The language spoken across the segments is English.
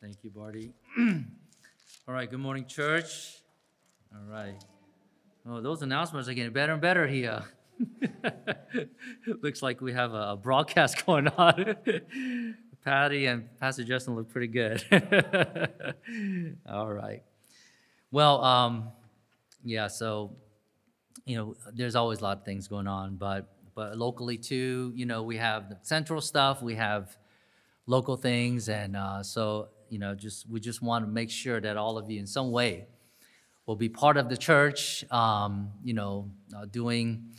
Thank you, Barty. All right, good morning, church. All right. Oh, those announcements are getting better and better here. Looks like we have a broadcast going on. Patty and Pastor Justin look pretty good. All right. Well, um, yeah, so, you know, there's always a lot of things going on, but but locally too, you know, we have the central stuff, we have local things, and uh, so you know, just we just want to make sure that all of you, in some way, will be part of the church. Um, you know, uh, doing.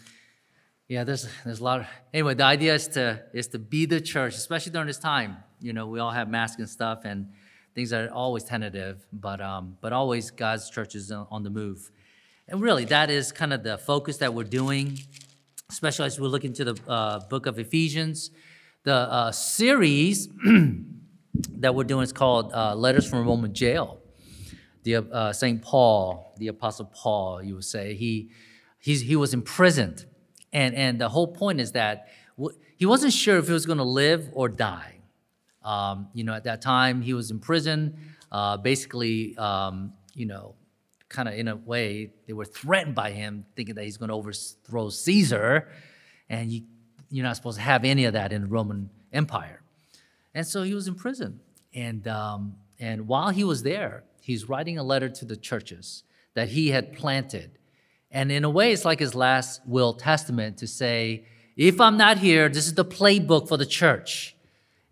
Yeah, there's there's a lot. Of, anyway, the idea is to is to be the church, especially during this time. You know, we all have masks and stuff, and things are always tentative, but um, but always God's church is on the move, and really that is kind of the focus that we're doing especially as we look into the uh, book of Ephesians. The uh, series that we're doing is called uh, Letters from Roman Jail. The uh, Saint Paul, the Apostle Paul, you would say, he he was imprisoned, and and the whole point is that he wasn't sure if he was going to live or die. Um, you know, at that time he was in prison, uh, basically, um, you know, kind of in a way, they were threatened by him, thinking that he's going to overthrow Caesar, and you, you're not supposed to have any of that in the Roman Empire. And so he was in prison. And, um, and while he was there, he's writing a letter to the churches that he had planted. And in a way, it's like his last will testament to say, if I'm not here, this is the playbook for the church.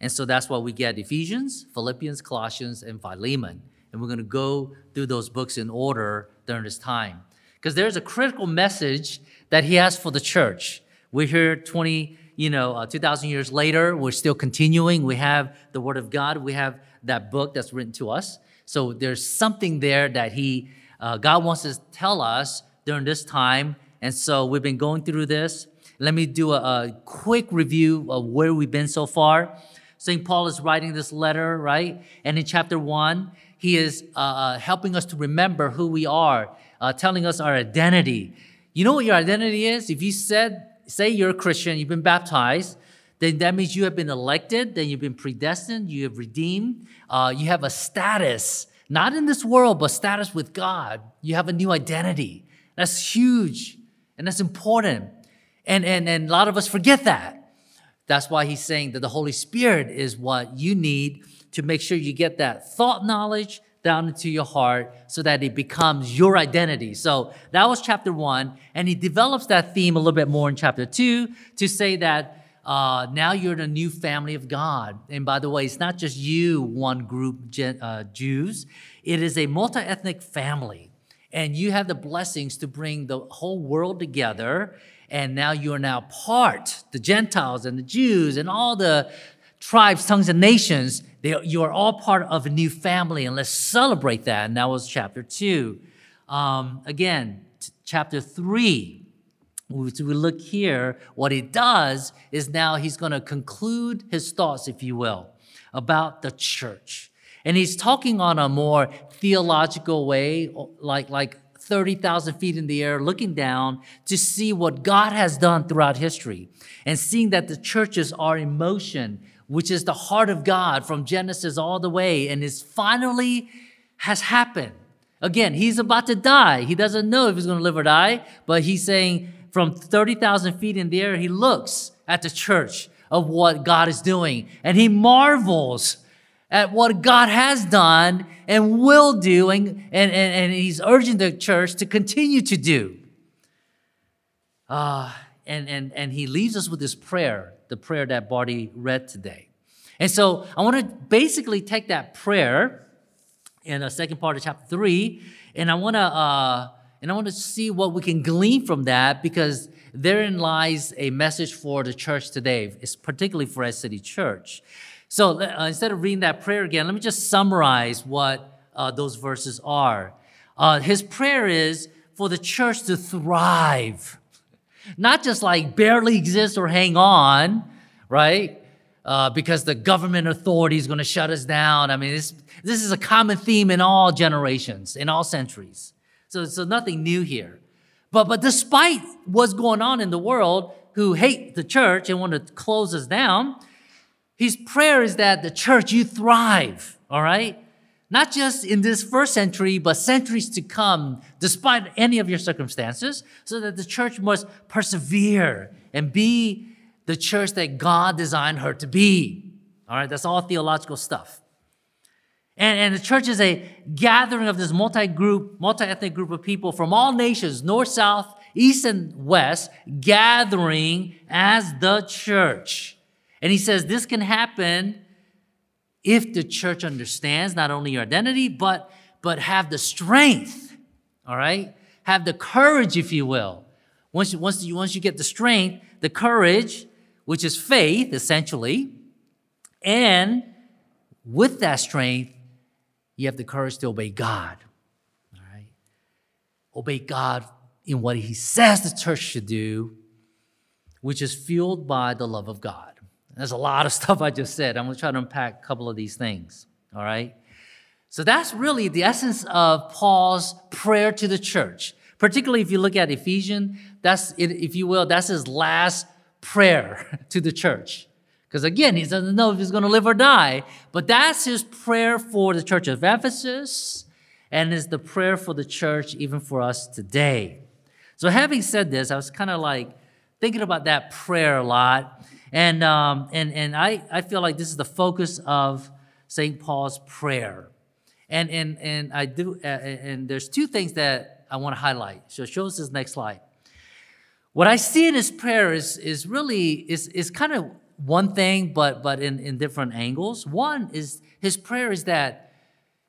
And so that's why we get Ephesians, Philippians, Colossians, and Philemon. And we're going to go through those books in order during this time. Because there's a critical message that he has for the church. We're here 20, you know, uh, 2,000 years later. We're still continuing. We have the Word of God. We have that book that's written to us. So there's something there that he, uh, God wants to tell us during this time. And so we've been going through this. Let me do a, a quick review of where we've been so far. St. Paul is writing this letter, right? And in chapter one, he is uh, uh, helping us to remember who we are, uh, telling us our identity. You know what your identity is? If you said, say you're a Christian, you've been baptized, then that means you have been elected, then you've been predestined, you have redeemed, uh, you have a status, not in this world, but status with God. You have a new identity. That's huge and that's important. And, and, and a lot of us forget that. That's why he's saying that the Holy Spirit is what you need to make sure you get that thought knowledge down into your heart so that it becomes your identity. So that was chapter one. And he develops that theme a little bit more in chapter two to say that uh, now you're in a new family of God. And by the way, it's not just you, one group, uh, Jews, it is a multi ethnic family. And you have the blessings to bring the whole world together. And now you are now part, the Gentiles and the Jews and all the tribes, tongues, and nations, they, you are all part of a new family, and let's celebrate that. And that was chapter two. Um, again, t- chapter three, we look here, what he does is now he's going to conclude his thoughts, if you will, about the church. And he's talking on a more theological way, like, like 30,000 feet in the air, looking down to see what God has done throughout history and seeing that the churches are in motion which is the heart of God from Genesis all the way, and is finally has happened. Again, he's about to die. He doesn't know if he's going to live or die, but he's saying from 30,000 feet in the air, he looks at the church of what God is doing, and he marvels at what God has done and will do, and, and, and, he's urging the church to continue to do. Uh, and, and, and he leaves us with this prayer the prayer that Barty read today. And so I want to basically take that prayer in the second part of chapter three, and I want to uh, and I want to see what we can glean from that because therein lies a message for the church today, it's particularly for Ed City Church. So uh, instead of reading that prayer again, let me just summarize what uh, those verses are. Uh, his prayer is for the church to thrive not just like barely exist or hang on, right? Uh, because the government authority is going to shut us down. I mean, this, this is a common theme in all generations, in all centuries. So, so nothing new here. But, but despite what's going on in the world, who hate the church and want to close us down, his prayer is that the church, you thrive. all right? Not just in this first century, but centuries to come, despite any of your circumstances, so that the church must persevere and be the church that God designed her to be. All right, that's all theological stuff. And, and the church is a gathering of this multi group, multi ethnic group of people from all nations, north, south, east, and west, gathering as the church. And he says this can happen if the church understands not only your identity, but, but have the strength, all right? Have the courage, if you will. Once you, once, you, once you get the strength, the courage, which is faith, essentially, and with that strength, you have the courage to obey God, all right? Obey God in what He says the church should do, which is fueled by the love of God. There's a lot of stuff I just said. I'm going to try to unpack a couple of these things. All right? So that's really the essence of Paul's prayer to the church. Particularly if you look at Ephesians, that's, if you will, that's his last prayer to the church. Because again, he doesn't know if he's going to live or die, but that's his prayer for the church of Ephesus and is the prayer for the church even for us today. So, having said this, I was kind of like thinking about that prayer a lot. And, um, and, and I, I feel like this is the focus of St. Paul's prayer. And, and, and I do, uh, and there's two things that I want to highlight. So show us this next slide. What I see in his prayer is, is really, is, is kind of one thing, but, but in, in different angles. One is his prayer is that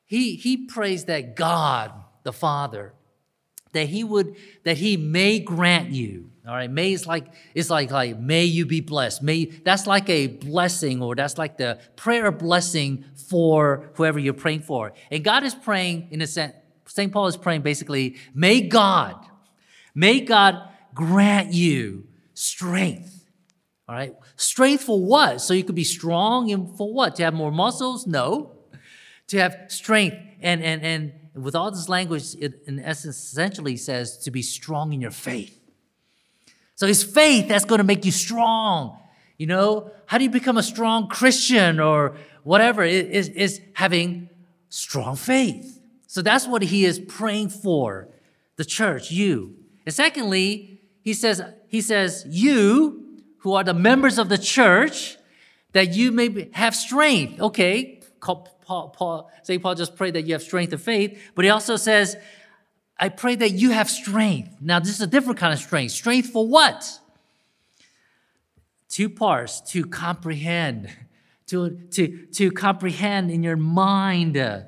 he, he prays that God, the Father, that he would, that he may grant you all right, may is like it's like like may you be blessed. May that's like a blessing, or that's like the prayer blessing for whoever you're praying for. And God is praying in a sense. St. Paul is praying basically, may God, may God grant you strength. All right, strength for what? So you could be strong and for what? To have more muscles? No, to have strength and and and with all this language, it in essence essentially says to be strong in your faith. So it's faith that's going to make you strong. You know, how do you become a strong Christian or whatever? Is, is having strong faith. So that's what he is praying for the church, you. And secondly, he says, he says, you who are the members of the church, that you may have strength. Okay, Paul, Paul, St. Paul just prayed that you have strength of faith, but he also says, I pray that you have strength. Now, this is a different kind of strength. Strength for what? Two parts to comprehend, to, to, to comprehend in your mind uh,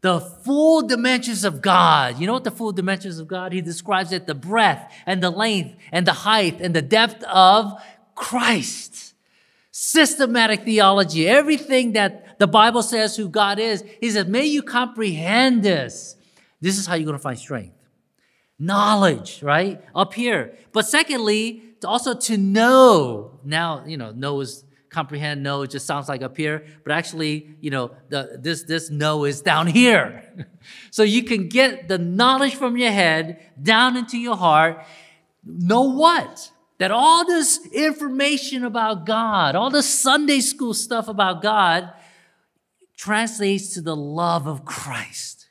the full dimensions of God. You know what the full dimensions of God? He describes it the breadth and the length and the height and the depth of Christ. Systematic theology, everything that the Bible says who God is, He says, may you comprehend this. This is how you're going to find strength. Knowledge, right? Up here. But secondly, also to know. Now, you know, know is comprehend, know, it just sounds like up here, but actually, you know, the, this, this know is down here. so you can get the knowledge from your head down into your heart. Know what? That all this information about God, all the Sunday school stuff about God, translates to the love of Christ.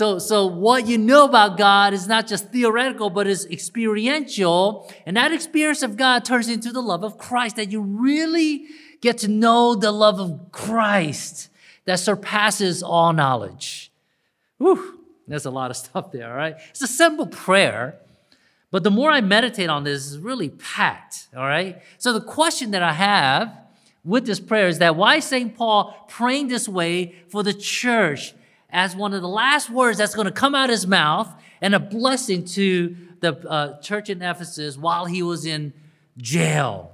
So, so what you know about God is not just theoretical, but is experiential. And that experience of God turns into the love of Christ, that you really get to know the love of Christ that surpasses all knowledge. Whew, there's a lot of stuff there, all right? It's a simple prayer, but the more I meditate on this, it's really packed, all right? So the question that I have with this prayer is that why is St. Paul praying this way for the church? As one of the last words that's going to come out of his mouth and a blessing to the uh, church in Ephesus while he was in jail,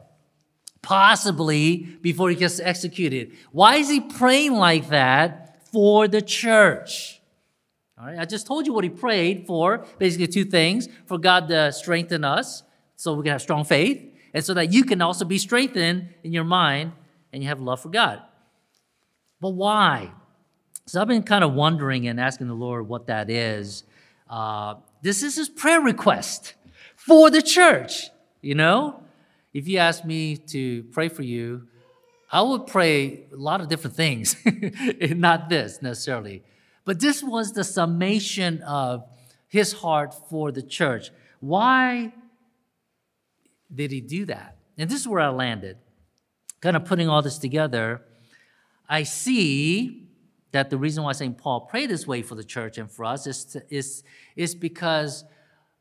possibly before he gets executed. Why is he praying like that for the church? All right, I just told you what he prayed for basically two things for God to strengthen us so we can have strong faith, and so that you can also be strengthened in your mind and you have love for God. But why? So I've been kind of wondering and asking the Lord what that is. Uh, this is his prayer request for the church. You know, if you ask me to pray for you, I would pray a lot of different things, not this necessarily. But this was the summation of his heart for the church. Why did he do that? And this is where I landed. Kind of putting all this together, I see that the reason why St. Paul prayed this way for the church and for us is, to, is, is because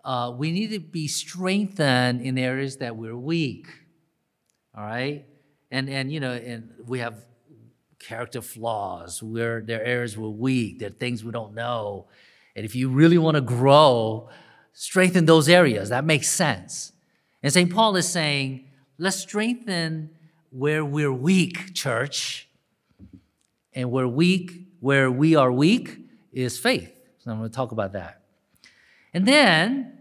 uh, we need to be strengthened in areas that we're weak. All right? And, and you know, and we have character flaws. We're, there are areas we're weak. There are things we don't know. And if you really want to grow, strengthen those areas. That makes sense. And St. Paul is saying, let's strengthen where we're weak, church. And where weak, where we are weak is faith. So I'm going to talk about that. And then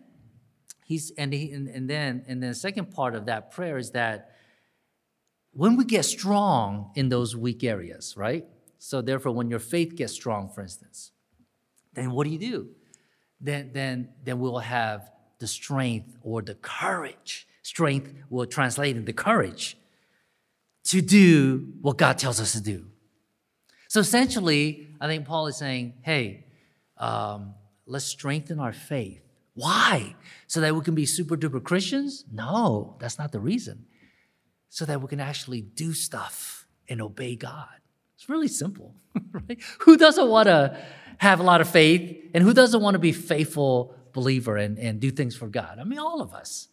he's and he and, and then and then the second part of that prayer is that when we get strong in those weak areas, right? So therefore, when your faith gets strong, for instance, then what do you do? Then then then we'll have the strength or the courage. Strength will translate into courage to do what God tells us to do. So essentially, I think Paul is saying, hey, um, let's strengthen our faith. Why? So that we can be super duper Christians? No, that's not the reason. So that we can actually do stuff and obey God. It's really simple, right? Who doesn't want to have a lot of faith and who doesn't want to be faithful believer and, and do things for God? I mean, all of us.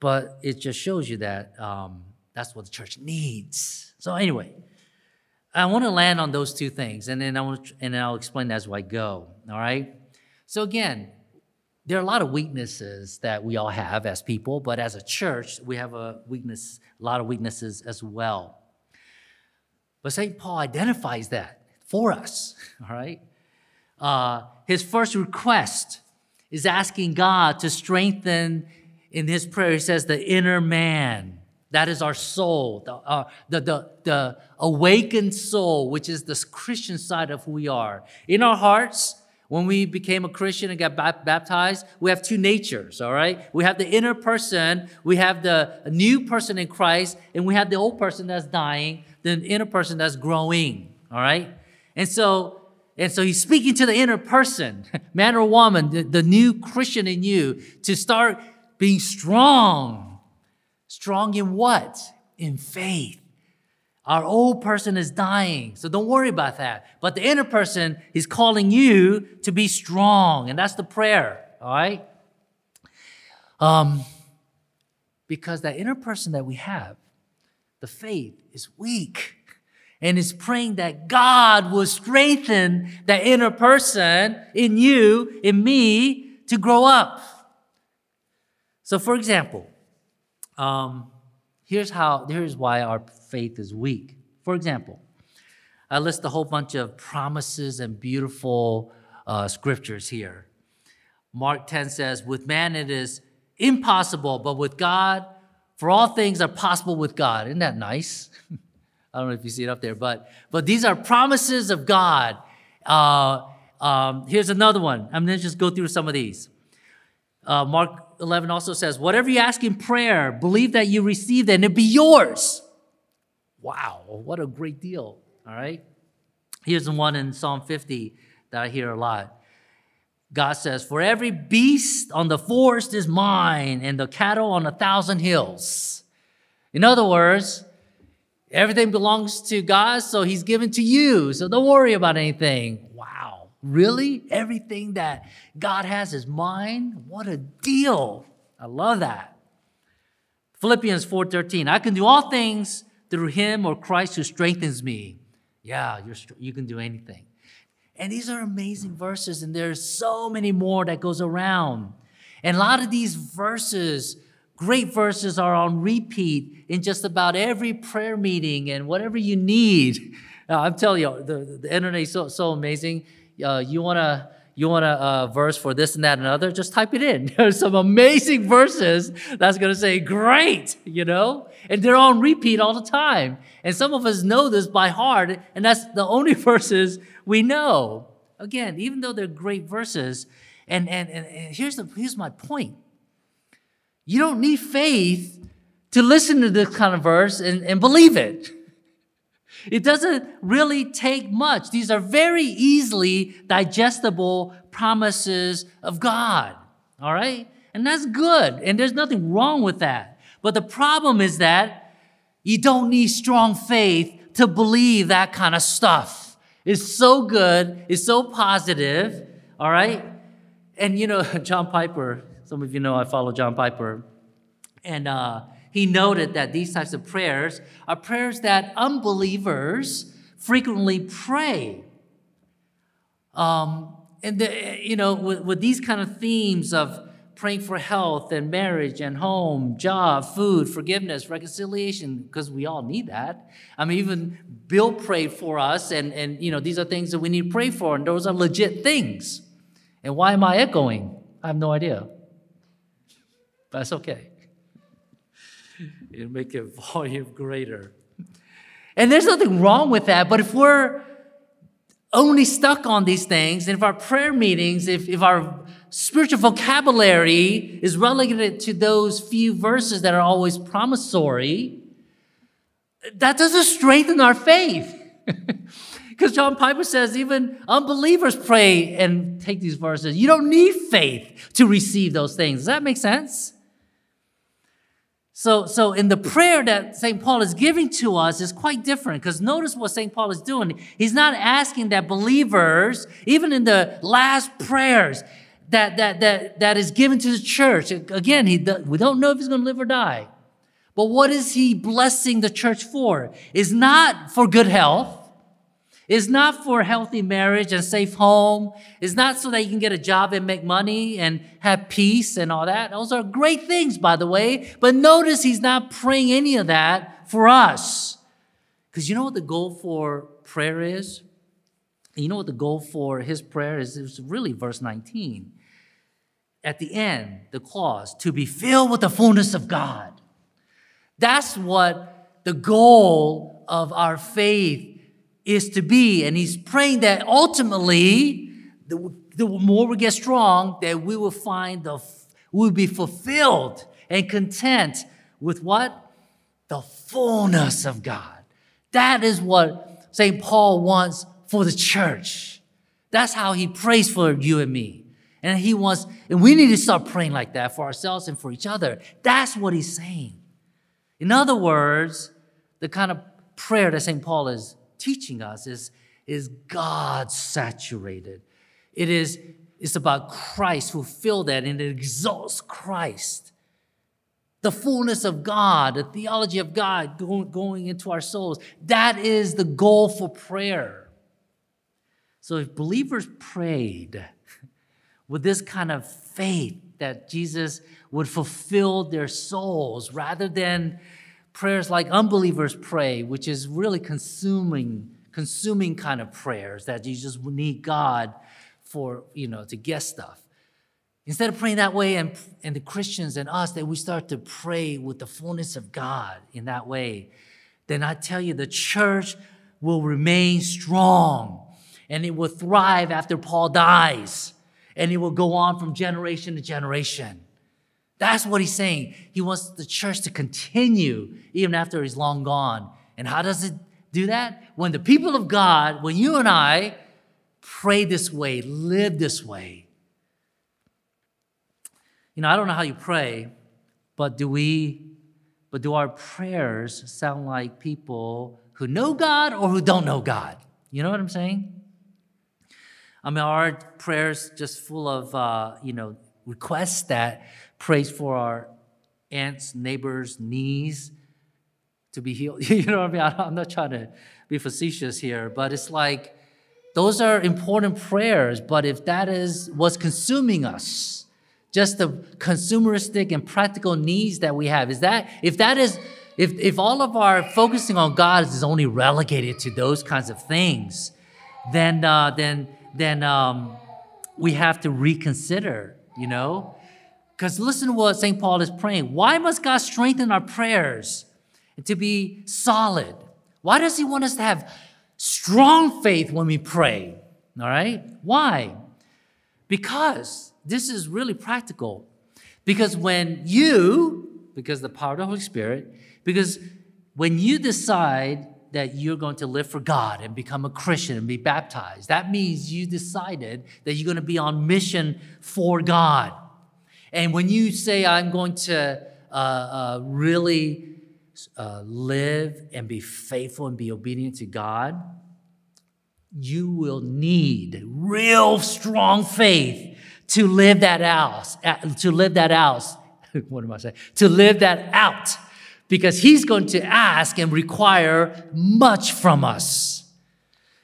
But it just shows you that um, that's what the church needs. So anyway, I want to land on those two things, and then I want to, and then I'll explain as I go. All right. So again, there are a lot of weaknesses that we all have as people, but as a church, we have a weakness, a lot of weaknesses as well. But St. Paul identifies that for us. All right. Uh, his first request is asking God to strengthen in his prayer. He says, the inner man. That is our soul, the, uh, the, the, the awakened soul, which is the Christian side of who we are. In our hearts, when we became a Christian and got baptized, we have two natures, all right? We have the inner person, we have the new person in Christ, and we have the old person that's dying, the inner person that's growing, all right? And so, and so he's speaking to the inner person, man or woman, the, the new Christian in you, to start being strong Strong in what? In faith. Our old person is dying, so don't worry about that. But the inner person is calling you to be strong, and that's the prayer, all right? Um, because that inner person that we have, the faith, is weak and is praying that God will strengthen that inner person in you, in me, to grow up. So, for example, um, here's how, here's why our faith is weak. For example, I list a whole bunch of promises and beautiful uh, scriptures here. Mark 10 says, With man it is impossible, but with God, for all things are possible with God. Isn't that nice? I don't know if you see it up there, but, but these are promises of God. Uh, um, here's another one. I'm to just go through some of these. Uh, Mark 11 also says, Whatever you ask in prayer, believe that you receive it and it be yours. Wow, what a great deal. All right. Here's the one in Psalm 50 that I hear a lot. God says, For every beast on the forest is mine, and the cattle on a thousand hills. In other words, everything belongs to God, so He's given to you. So don't worry about anything. Wow. Really? Everything that God has is mine? What a deal. I love that. Philippians 4:13. I can do all things through him or Christ who strengthens me. Yeah, you're, you can do anything. And these are amazing verses and there's so many more that goes around. And a lot of these verses, great verses are on repeat in just about every prayer meeting and whatever you need. I'm telling you, the, the internet is so, so amazing uh, you want to you want a uh, verse for this and that and other, just type it in. There's some amazing verses that's going to say, great, you know? And they're on repeat all the time. And some of us know this by heart, and that's the only verses we know. Again, even though they're great verses, and, and, and here's, the, here's my point. You don't need faith to listen to this kind of verse and, and believe it. It doesn't really take much. These are very easily digestible promises of God. All right? And that's good. And there's nothing wrong with that. But the problem is that you don't need strong faith to believe that kind of stuff. It's so good, it's so positive, all right? And you know, John Piper, some of you know I follow John Piper, and uh, he noted that these types of prayers are prayers that unbelievers frequently pray. Um, and the, you know, with, with these kind of themes of praying for health and marriage and home, job, food, forgiveness, reconciliation, because we all need that. I mean, even Bill prayed for us, and, and you know, these are things that we need to pray for, and those are legit things. And why am I echoing? I have no idea. But that's okay. It'll make it volume greater. And there's nothing wrong with that, but if we're only stuck on these things, and if our prayer meetings, if, if our spiritual vocabulary is relegated to those few verses that are always promissory, that doesn't strengthen our faith. Because John Piper says even unbelievers pray and take these verses. You don't need faith to receive those things. Does that make sense? So, so in the prayer that St. Paul is giving to us is quite different because notice what St. Paul is doing. He's not asking that believers, even in the last prayers, that, that, that, that is given to the church. Again, he, we don't know if he's going to live or die. But what is he blessing the church for? Is not for good health. Is not for healthy marriage and safe home. It's not so that you can get a job and make money and have peace and all that. Those are great things, by the way. But notice he's not praying any of that for us. Because you know what the goal for prayer is? You know what the goal for his prayer is? It's really verse 19 at the end, the clause, to be filled with the fullness of God. That's what the goal of our faith is to be. And he's praying that ultimately, the, the more we get strong, that we will find the, we will be fulfilled and content with what? The fullness of God. That is what St. Paul wants for the church. That's how he prays for you and me. And he wants, and we need to start praying like that for ourselves and for each other. That's what he's saying. In other words, the kind of prayer that St. Paul is teaching us is, is God saturated. It is it's about Christ fulfilled that and it exalts Christ. The fullness of God, the theology of God going into our souls. That is the goal for prayer. So if believers prayed, with this kind of faith that Jesus would fulfill their souls rather than prayers like unbelievers pray, which is really consuming, consuming kind of prayers that you just need God for, you know, to get stuff. Instead of praying that way, and, and the Christians and us, that we start to pray with the fullness of God in that way, then I tell you, the church will remain strong and it will thrive after Paul dies and it will go on from generation to generation. That's what he's saying. He wants the church to continue even after he's long gone. And how does it do that? When the people of God, when you and I pray this way, live this way. You know, I don't know how you pray, but do we, but do our prayers sound like people who know God or who don't know God? You know what I'm saying? I mean, our prayers just full of, uh, you know, requests that praise for our aunts, neighbors' knees to be healed. you know what I mean? I'm not trying to be facetious here, but it's like those are important prayers. But if that is what's consuming us, just the consumeristic and practical needs that we have, is that if that is if if all of our focusing on God is only relegated to those kinds of things, then uh, then then um, we have to reconsider, you know? Because listen to what St. Paul is praying. Why must God strengthen our prayers to be solid? Why does He want us to have strong faith when we pray? All right? Why? Because this is really practical. Because when you, because the power of the Holy Spirit, because when you decide that you're going to live for God and become a Christian and be baptized. That means you decided that you're going to be on mission for God. And when you say, I'm going to uh, uh, really uh, live and be faithful and be obedient to God, you will need real strong faith to live that out. To live that out. what am I saying? To live that out because he's going to ask and require much from us.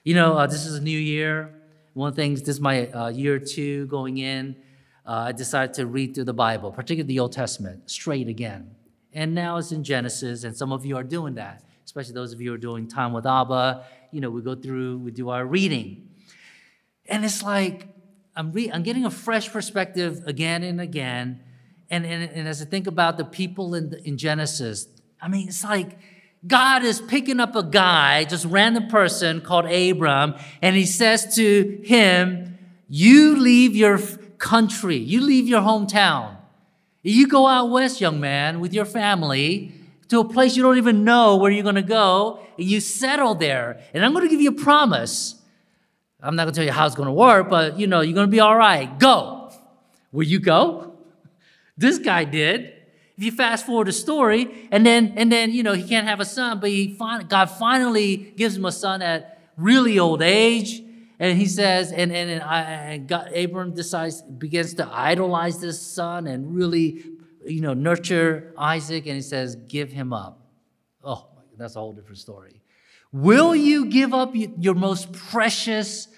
You know, uh, this is a new year. One of the things, this is my uh, year two going in. Uh, I decided to read through the Bible, particularly the Old Testament, straight again. And now it's in Genesis, and some of you are doing that, especially those of you who are doing time with Abba. You know, we go through, we do our reading. And it's like, I'm, re- I'm getting a fresh perspective again and again. And, and, and as I think about the people in, the, in Genesis, I mean, it's like God is picking up a guy, just random person called Abram, and he says to him, You leave your country, you leave your hometown. You go out west, young man, with your family to a place you don't even know where you're going to go, and you settle there. And I'm going to give you a promise. I'm not going to tell you how it's going to work, but you know, you're going to be all right. Go. Will you go? This guy did. If you fast forward the story, and then and then you know he can't have a son, but he fin- God finally gives him a son at really old age, and he says, and and, and, and God, Abram decides begins to idolize this son and really, you know, nurture Isaac, and he says, give him up. Oh, that's a whole different story. Will you give up your most precious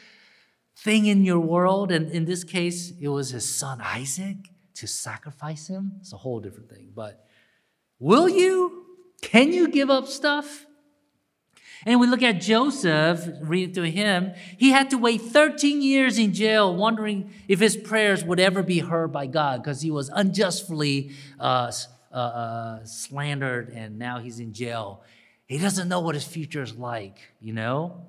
thing in your world? And in this case, it was his son Isaac to sacrifice him. It's a whole different thing. But will you? Can you give up stuff? And we look at Joseph, reading to him, he had to wait 13 years in jail, wondering if his prayers would ever be heard by God because he was unjustly uh, uh, uh, slandered and now he's in jail. He doesn't know what his future is like, you know?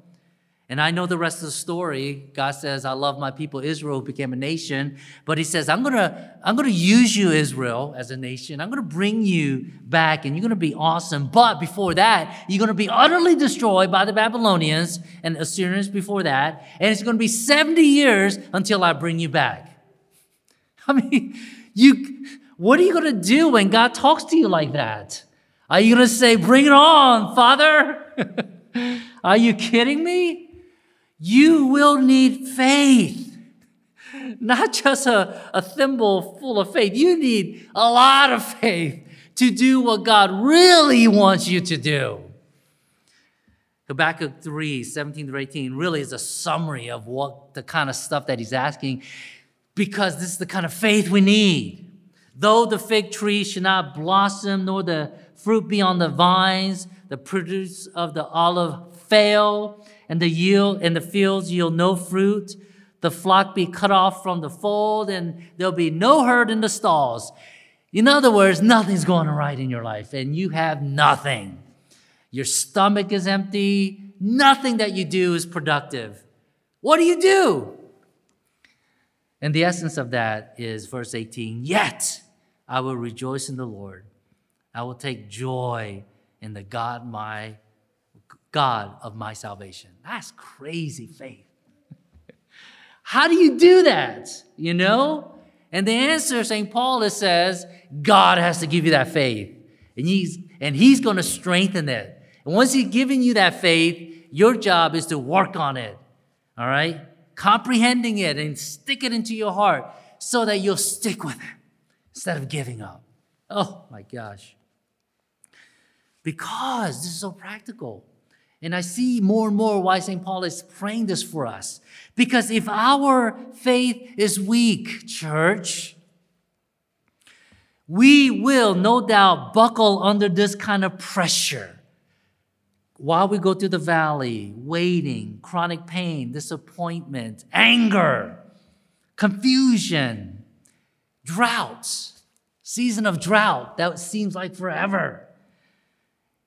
And I know the rest of the story. God says, I love my people Israel became a nation. But he says, I'm gonna, I'm gonna use you, Israel, as a nation. I'm gonna bring you back and you're gonna be awesome. But before that, you're gonna be utterly destroyed by the Babylonians and Assyrians before that. And it's gonna be 70 years until I bring you back. I mean, you what are you gonna do when God talks to you like that? Are you gonna say, Bring it on, Father? are you kidding me? You will need faith. Not just a, a thimble full of faith. You need a lot of faith to do what God really wants you to do. Habakkuk 3 17 to 18 really is a summary of what the kind of stuff that he's asking because this is the kind of faith we need. Though the fig tree should not blossom, nor the fruit be on the vines, the produce of the olive fail, and the yield in the fields yield no fruit, the flock be cut off from the fold, and there'll be no herd in the stalls. In other words, nothing's going right in your life, and you have nothing. Your stomach is empty, nothing that you do is productive. What do you do? And the essence of that is verse 18 Yet I will rejoice in the Lord. I will take joy in the God my God of my salvation. That's crazy faith. How do you do that? You know? And the answer, St. Paul is says, God has to give you that faith. And he's and he's going to strengthen it. And once he's given you that faith, your job is to work on it. All right? Comprehending it and stick it into your heart so that you'll stick with it instead of giving up. Oh my gosh. Because this is so practical. And I see more and more why St. Paul is praying this for us. Because if our faith is weak, church, we will no doubt buckle under this kind of pressure. While we go through the valley, waiting, chronic pain, disappointment, anger, confusion, droughts, season of drought that seems like forever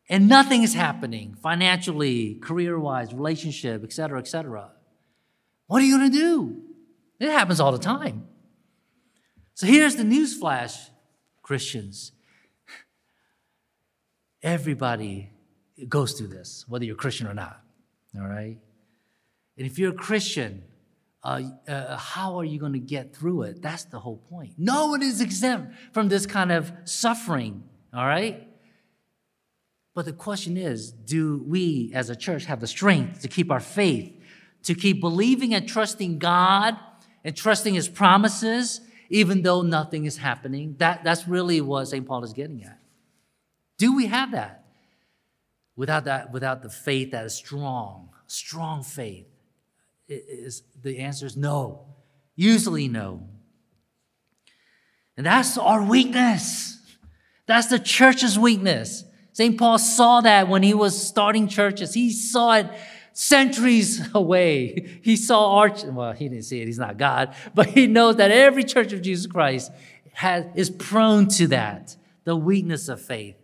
and nothing is happening financially, career wise, relationship, et cetera, et cetera. What are you going to do? It happens all the time. So here's the news flash, Christians. Everybody goes through this, whether you're Christian or not. All right? And if you're a Christian, uh, uh, how are you going to get through it? That's the whole point. No one is exempt from this kind of suffering. All right? But the question is do we as a church have the strength to keep our faith, to keep believing and trusting God and trusting His promises, even though nothing is happening? That, that's really what St. Paul is getting at. Do we have that? Without that, without the faith that is strong, strong faith, is the answer is no. Usually no. And that's our weakness. That's the church's weakness. St. Paul saw that when he was starting churches. He saw it centuries away. He saw arch, well, he didn't see it, he's not God, but he knows that every church of Jesus Christ has, is prone to that, the weakness of faith.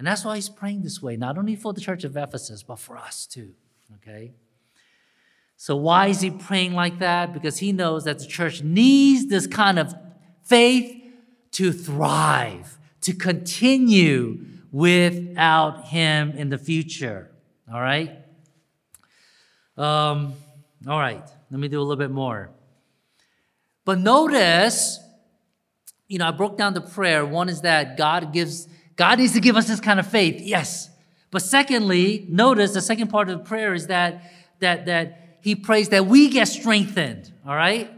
And that's why he's praying this way, not only for the church of Ephesus, but for us too. Okay? So, why is he praying like that? Because he knows that the church needs this kind of faith to thrive, to continue without him in the future. All right? Um, all right, let me do a little bit more. But notice, you know, I broke down the prayer. One is that God gives, God needs to give us this kind of faith, yes. But secondly, notice the second part of the prayer is that that that he prays that we get strengthened, all right?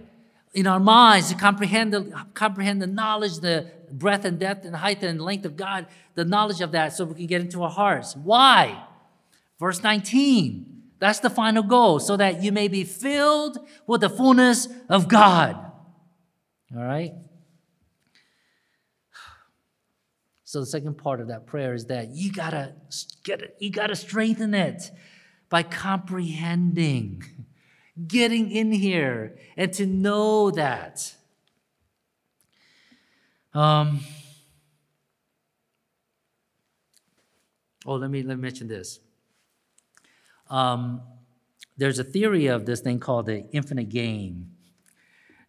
In our minds to comprehend the comprehend the knowledge, the breadth and depth and height and length of God, the knowledge of that, so we can get into our hearts. Why? Verse 19. That's the final goal, so that you may be filled with the fullness of God. All right? So the second part of that prayer is that you gotta get it, you gotta strengthen it by comprehending, getting in here, and to know that. Um, oh, let me let me mention this. Um, there's a theory of this thing called the infinite game.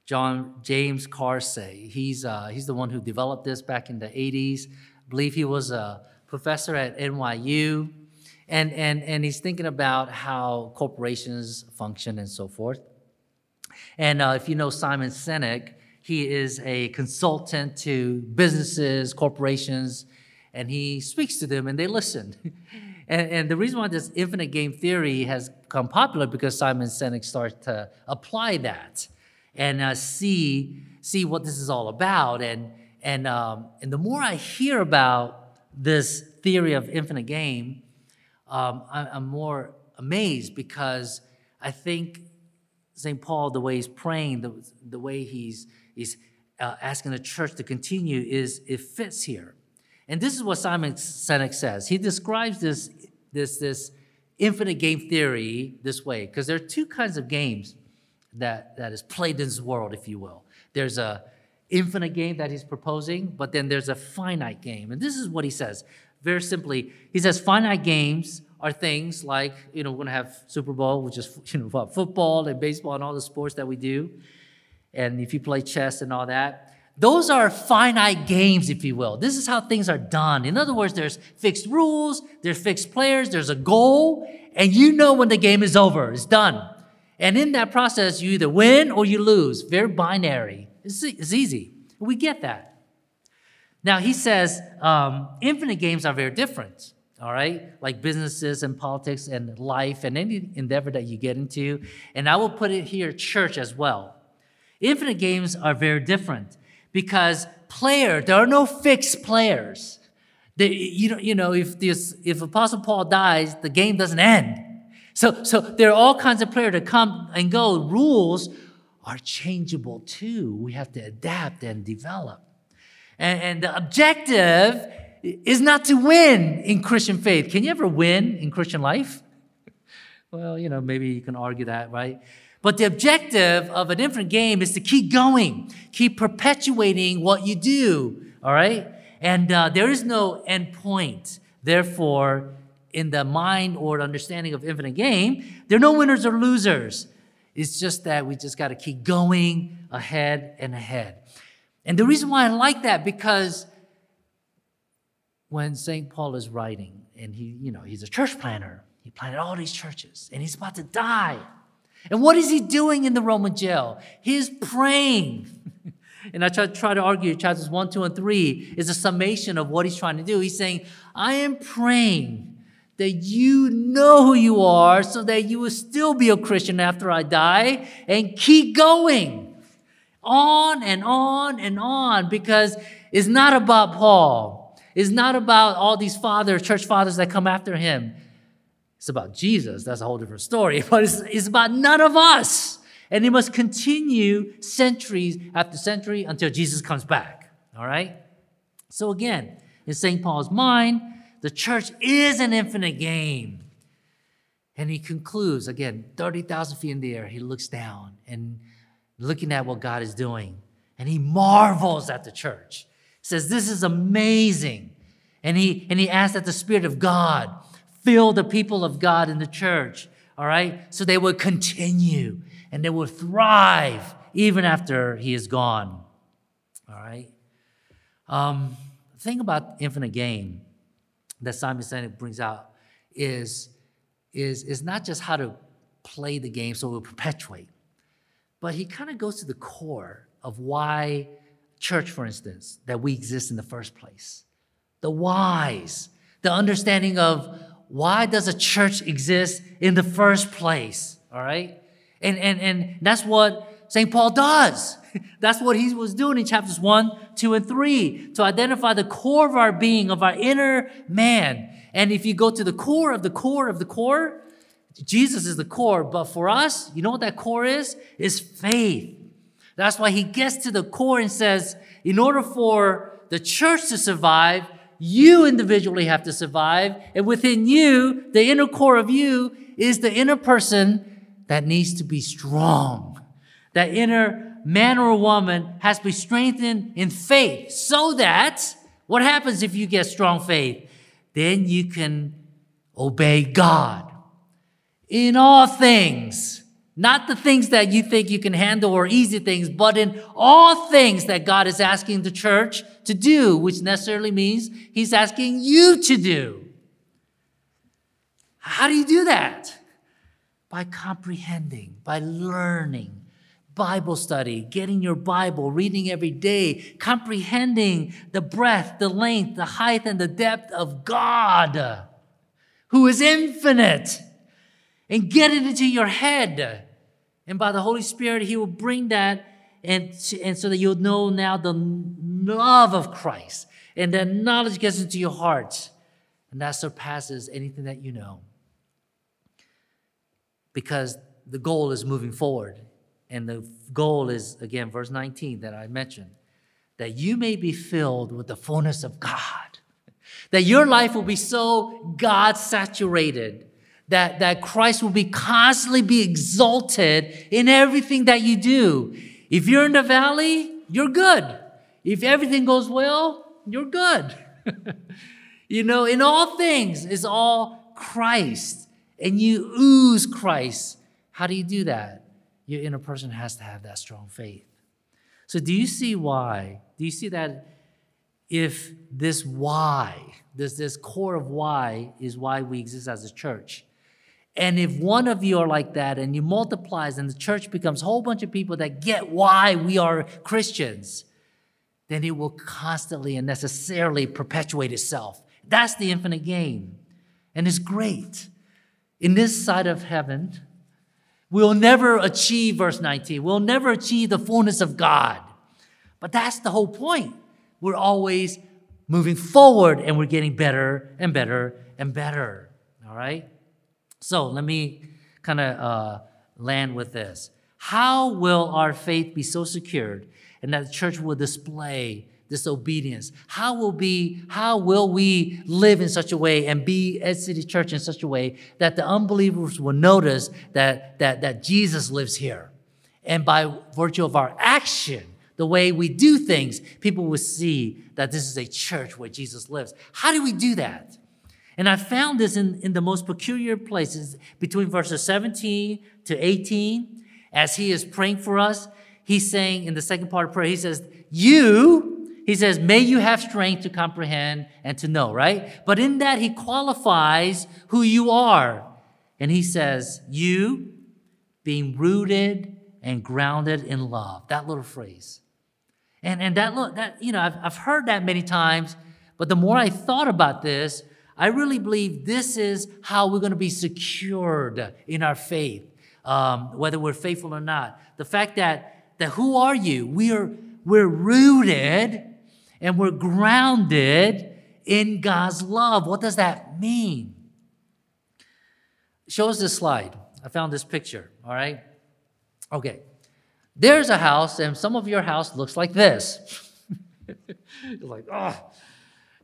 John James Carse, he's uh, he's the one who developed this back in the 80s. I believe he was a professor at NYU, and and and he's thinking about how corporations function and so forth. And uh, if you know Simon Sinek, he is a consultant to businesses, corporations, and he speaks to them and they listen. and, and, the reason why this infinite game theory has become popular because Simon Sinek started to apply that and uh, see, see what this is all about. And, and, um, and the more I hear about this theory of infinite game, um, I'm more amazed because I think St. Paul, the way he's praying, the, the way he's is uh, asking the church to continue is it fits here. And this is what Simon Sinek says. He describes this, this, this infinite game theory this way, because there are two kinds of games that, that is played in this world, if you will. There's a infinite game that he's proposing, but then there's a finite game. And this is what he says. Very simply, he says finite games are things like, you know, we're gonna have Super Bowl, which is you know football and baseball and all the sports that we do and if you play chess and all that. Those are finite games, if you will. This is how things are done. In other words, there's fixed rules, there's fixed players, there's a goal, and you know when the game is over, it's done. And in that process, you either win or you lose. Very binary. It's, it's easy. We get that. Now, he says um, infinite games are very different, all right? Like businesses and politics and life and any endeavor that you get into. And I will put it here, church as well. Infinite games are very different because player, there are no fixed players. You know, you know, if this, if Apostle Paul dies, the game doesn't end. So, so there are all kinds of players that come and go. Rules are changeable too. We have to adapt and develop. And, and the objective is not to win in Christian faith. Can you ever win in Christian life? Well, you know, maybe you can argue that, right? But the objective of an infinite game is to keep going, keep perpetuating what you do, all right? And uh, there is no end point. Therefore, in the mind or understanding of infinite game, there are no winners or losers. It's just that we just got to keep going ahead and ahead. And the reason why I like that because when St. Paul is writing and he, you know, he's a church planner. He planted all these churches, and he's about to die. And what is he doing in the Roman jail? He's praying. and I try, try to argue chapters 1, 2, and 3 is a summation of what he's trying to do. He's saying, I am praying that you know who you are so that you will still be a Christian after I die and keep going on and on and on because it's not about Paul. It's not about all these fathers, church fathers that come after him. It's about Jesus. That's a whole different story. But it's, it's about none of us. And it must continue centuries after century until Jesus comes back. All right? So again, in St. Paul's mind, the church is an infinite game. And he concludes, again, 30,000 feet in the air, he looks down and looking at what God is doing. And he marvels at the church. He says, This is amazing. And he, and he asks that the Spirit of God fill the people of God in the church, all right? So they would continue and they would thrive even after he is gone, all right? Um, the thing about infinite game that Simon Sinek brings out is, is, is not just how to play the game so it will perpetuate, but he kind of goes to the core of why church, for instance, that we exist in the first place. The whys, the understanding of why does a church exist in the first place? All right? And, and, and that's what St. Paul does. That's what he was doing in chapters 1, 2, and 3 to identify the core of our being, of our inner man. And if you go to the core of the core of the core, Jesus is the core. But for us, you know what that core is? Is faith. That's why he gets to the core and says, in order for the church to survive, you individually have to survive. And within you, the inner core of you is the inner person that needs to be strong. That inner man or woman has to be strengthened in faith so that what happens if you get strong faith? Then you can obey God in all things not the things that you think you can handle or easy things, but in all things that God is asking the church to do, which necessarily means He's asking you to do. How do you do that? By comprehending, by learning, Bible study, getting your Bible, reading every day, comprehending the breadth, the length, the height, and the depth of God, who is infinite and get it into your head. And by the Holy Spirit, He will bring that, and, and so that you'll know now the love of Christ. And that knowledge gets into your heart, and that surpasses anything that you know. Because the goal is moving forward. And the goal is, again, verse 19 that I mentioned, that you may be filled with the fullness of God. That your life will be so God saturated that, that Christ will be constantly be exalted in everything that you do. If you're in the valley, you're good. If everything goes well, you're good. you know, in all things is all Christ. And you ooze Christ. How do you do that? Your inner person has to have that strong faith. So, do you see why? Do you see that if this why, this, this core of why is why we exist as a church, and if one of you are like that and you multiplies and the church becomes a whole bunch of people that get why we are Christians, then it will constantly and necessarily perpetuate itself. That's the infinite game. And it's great. In this side of heaven, we'll never achieve verse 19. We'll never achieve the fullness of God. But that's the whole point. We're always moving forward and we're getting better and better and better. All right? So let me kind of uh, land with this. How will our faith be so secured and that the church will display this obedience? How will be how will we live in such a way and be at City Church in such a way that the unbelievers will notice that that that Jesus lives here? And by virtue of our action, the way we do things, people will see that this is a church where Jesus lives. How do we do that? And I found this in, in the most peculiar places between verses 17 to 18. As he is praying for us, he's saying in the second part of prayer, he says, You he says, may you have strength to comprehend and to know, right? But in that, he qualifies who you are. And he says, you being rooted and grounded in love. That little phrase. And, and that, look, that, you know, I've, I've heard that many times, but the more I thought about this, I really believe this is how we're going to be secured in our faith, um, whether we're faithful or not. The fact that, that who are you? We are, we're rooted and we're grounded in God's love. What does that mean? Show us this slide. I found this picture, all right? Okay. There's a house, and some of your house looks like this. You're like, oh,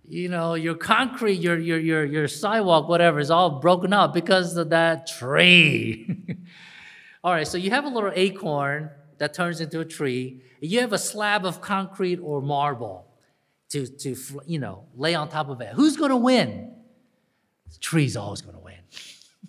you know, your concrete, your, your, your, your sidewalk, whatever, is all broken up because of that tree. all right, so you have a little acorn that turns into a tree. You have a slab of concrete or marble to, to you know, lay on top of it. Who's going to win? The tree's always going to win.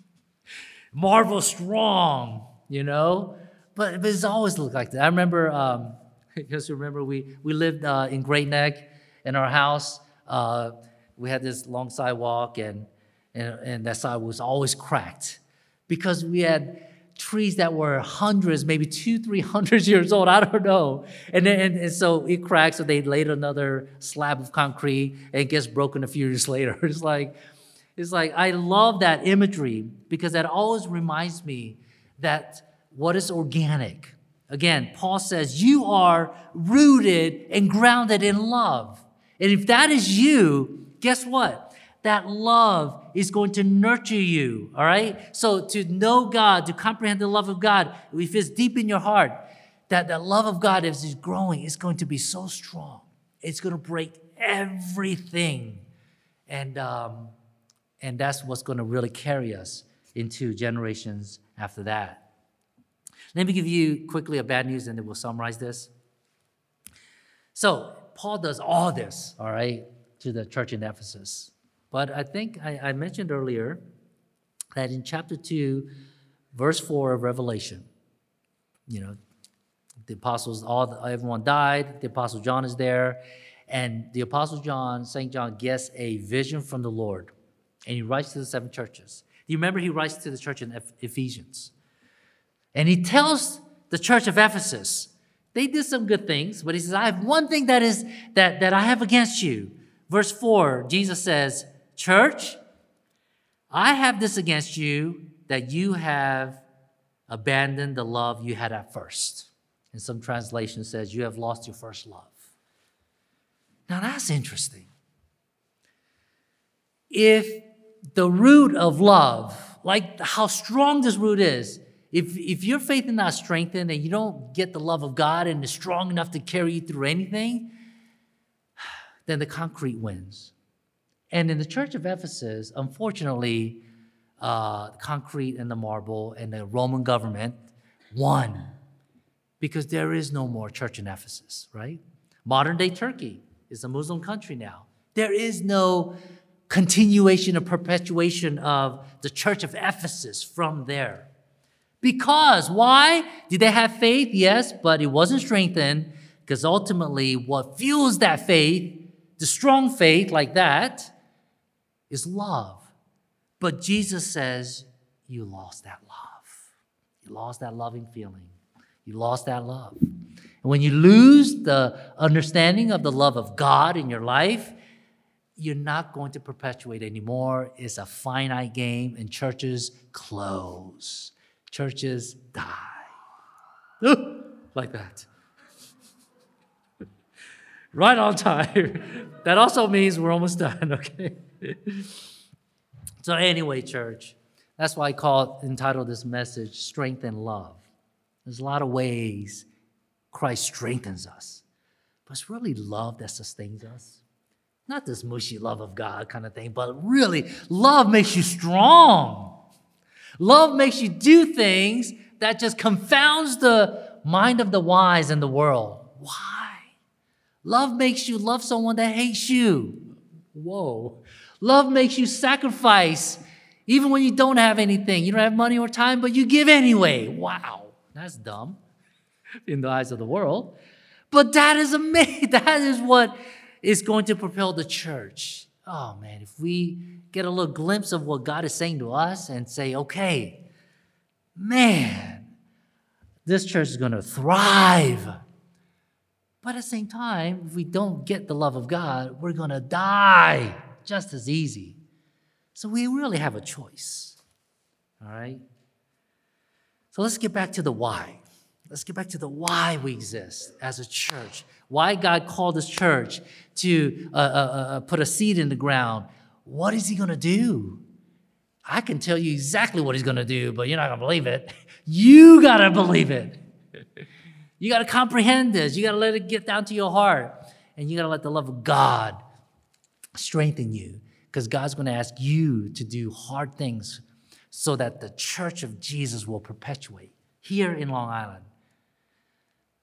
Marble strong, you know? But, but it's always looked like that. I remember, um, just remember we, we lived uh, in Great Neck in our house. Uh, we had this long sidewalk and, and, and that side was always cracked because we had trees that were hundreds, maybe two, three hundred years old. I don't know. And then and, and, so it cracks, so they laid another slab of concrete and it gets broken a few years later. It's like, it's like I love that imagery because that always reminds me that what is organic. Again, Paul says, you are rooted and grounded in love. And if that is you, guess what? that love is going to nurture you, all right? So to know God, to comprehend the love of God, if it's deep in your heart, that the love of God is growing, it's going to be so strong. It's going to break everything. And, um, and that's what's going to really carry us into generations after that. Let me give you quickly a bad news and then we'll summarize this. So, Paul does all this, all right, to the church in Ephesus. But I think I, I mentioned earlier that in chapter 2, verse 4 of Revelation, you know, the apostles, all everyone died. The apostle John is there, and the apostle John, Saint John, gets a vision from the Lord, and he writes to the seven churches. Do you remember he writes to the church in Ephesians, and he tells the church of Ephesus, they did some good things, but he says, "I have one thing that is that that I have against you." Verse four, Jesus says, Church, I have this against you that you have abandoned the love you had at first. And some translation says you have lost your first love. Now that's interesting. If the root of love, like how strong this root is, if, if your faith is not strengthened and you don't get the love of God and is strong enough to carry you through anything, then the concrete wins. And in the church of Ephesus, unfortunately, uh, concrete and the marble and the Roman government won because there is no more church in Ephesus, right? Modern day Turkey is a Muslim country now. There is no continuation or perpetuation of the church of Ephesus from there. Because, why? Did they have faith? Yes, but it wasn't strengthened because ultimately what fuels that faith, the strong faith like that, is love. But Jesus says, You lost that love. You lost that loving feeling. You lost that love. And when you lose the understanding of the love of God in your life, you're not going to perpetuate anymore. It's a finite game, and churches close. Churches die. like that. right on time. that also means we're almost done, okay? so, anyway, church, that's why I call it entitled this message Strength and Love. There's a lot of ways Christ strengthens us, but it's really love that sustains us. Not this mushy love of God kind of thing, but really, love makes you strong. Love makes you do things that just confounds the mind of the wise in the world. Why? Love makes you love someone that hates you. Whoa. Love makes you sacrifice even when you don't have anything. You don't have money or time, but you give anyway. Wow, that's dumb in the eyes of the world. But that is amazing. That is what is going to propel the church. Oh man, if we get a little glimpse of what God is saying to us and say, okay, man, this church is going to thrive. But at the same time, if we don't get the love of God, we're going to die just as easy. So we really have a choice. All right? So let's get back to the why. Let's get back to the why we exist as a church. Why God called this church to uh, uh, uh, uh put a seed in the ground. What is He going to do? I can tell you exactly what He's going to do, but you're not going to believe it. You got to believe it. You got to comprehend this. You got to let it get down to your heart. And you got to let the love of God strengthen you because God's going to ask you to do hard things so that the church of Jesus will perpetuate here in Long Island.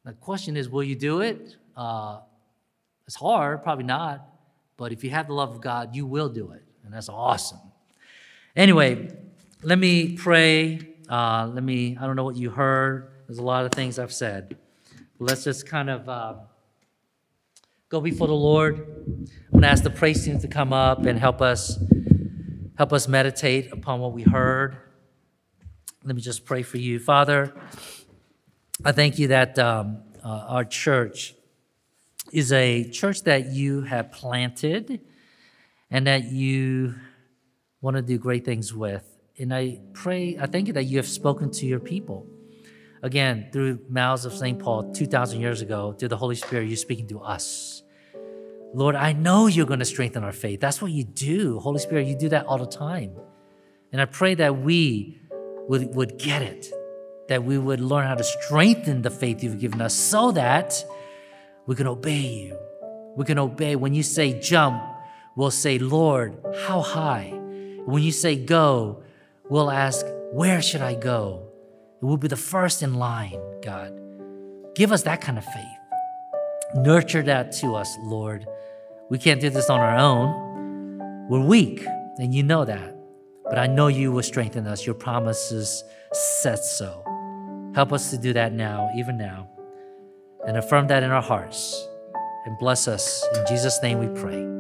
The question is, will you do it? Uh, it's hard, probably not. But if you have the love of God, you will do it. And that's awesome. Anyway, let me pray. Uh, let me, I don't know what you heard. There's a lot of things I've said. Let's just kind of uh, go before the Lord. I'm going to ask the praise team to come up and help us help us meditate upon what we heard. Let me just pray for you, Father. I thank you that um, uh, our church is a church that you have planted and that you want to do great things with. And I pray, I thank you that you have spoken to your people. Again, through mouths of St. Paul 2,000 years ago, through the Holy Spirit, you're speaking to us. Lord, I know you're going to strengthen our faith. That's what you do. Holy Spirit, you do that all the time. And I pray that we would, would get it, that we would learn how to strengthen the faith you've given us so that we can obey you. We can obey. When you say jump, we'll say, Lord, how high? When you say go, we'll ask, where should I go? We'll be the first in line, God. Give us that kind of faith. Nurture that to us, Lord. We can't do this on our own. We're weak, and you know that. But I know you will strengthen us. Your promises said so. Help us to do that now, even now, and affirm that in our hearts. And bless us. In Jesus' name we pray.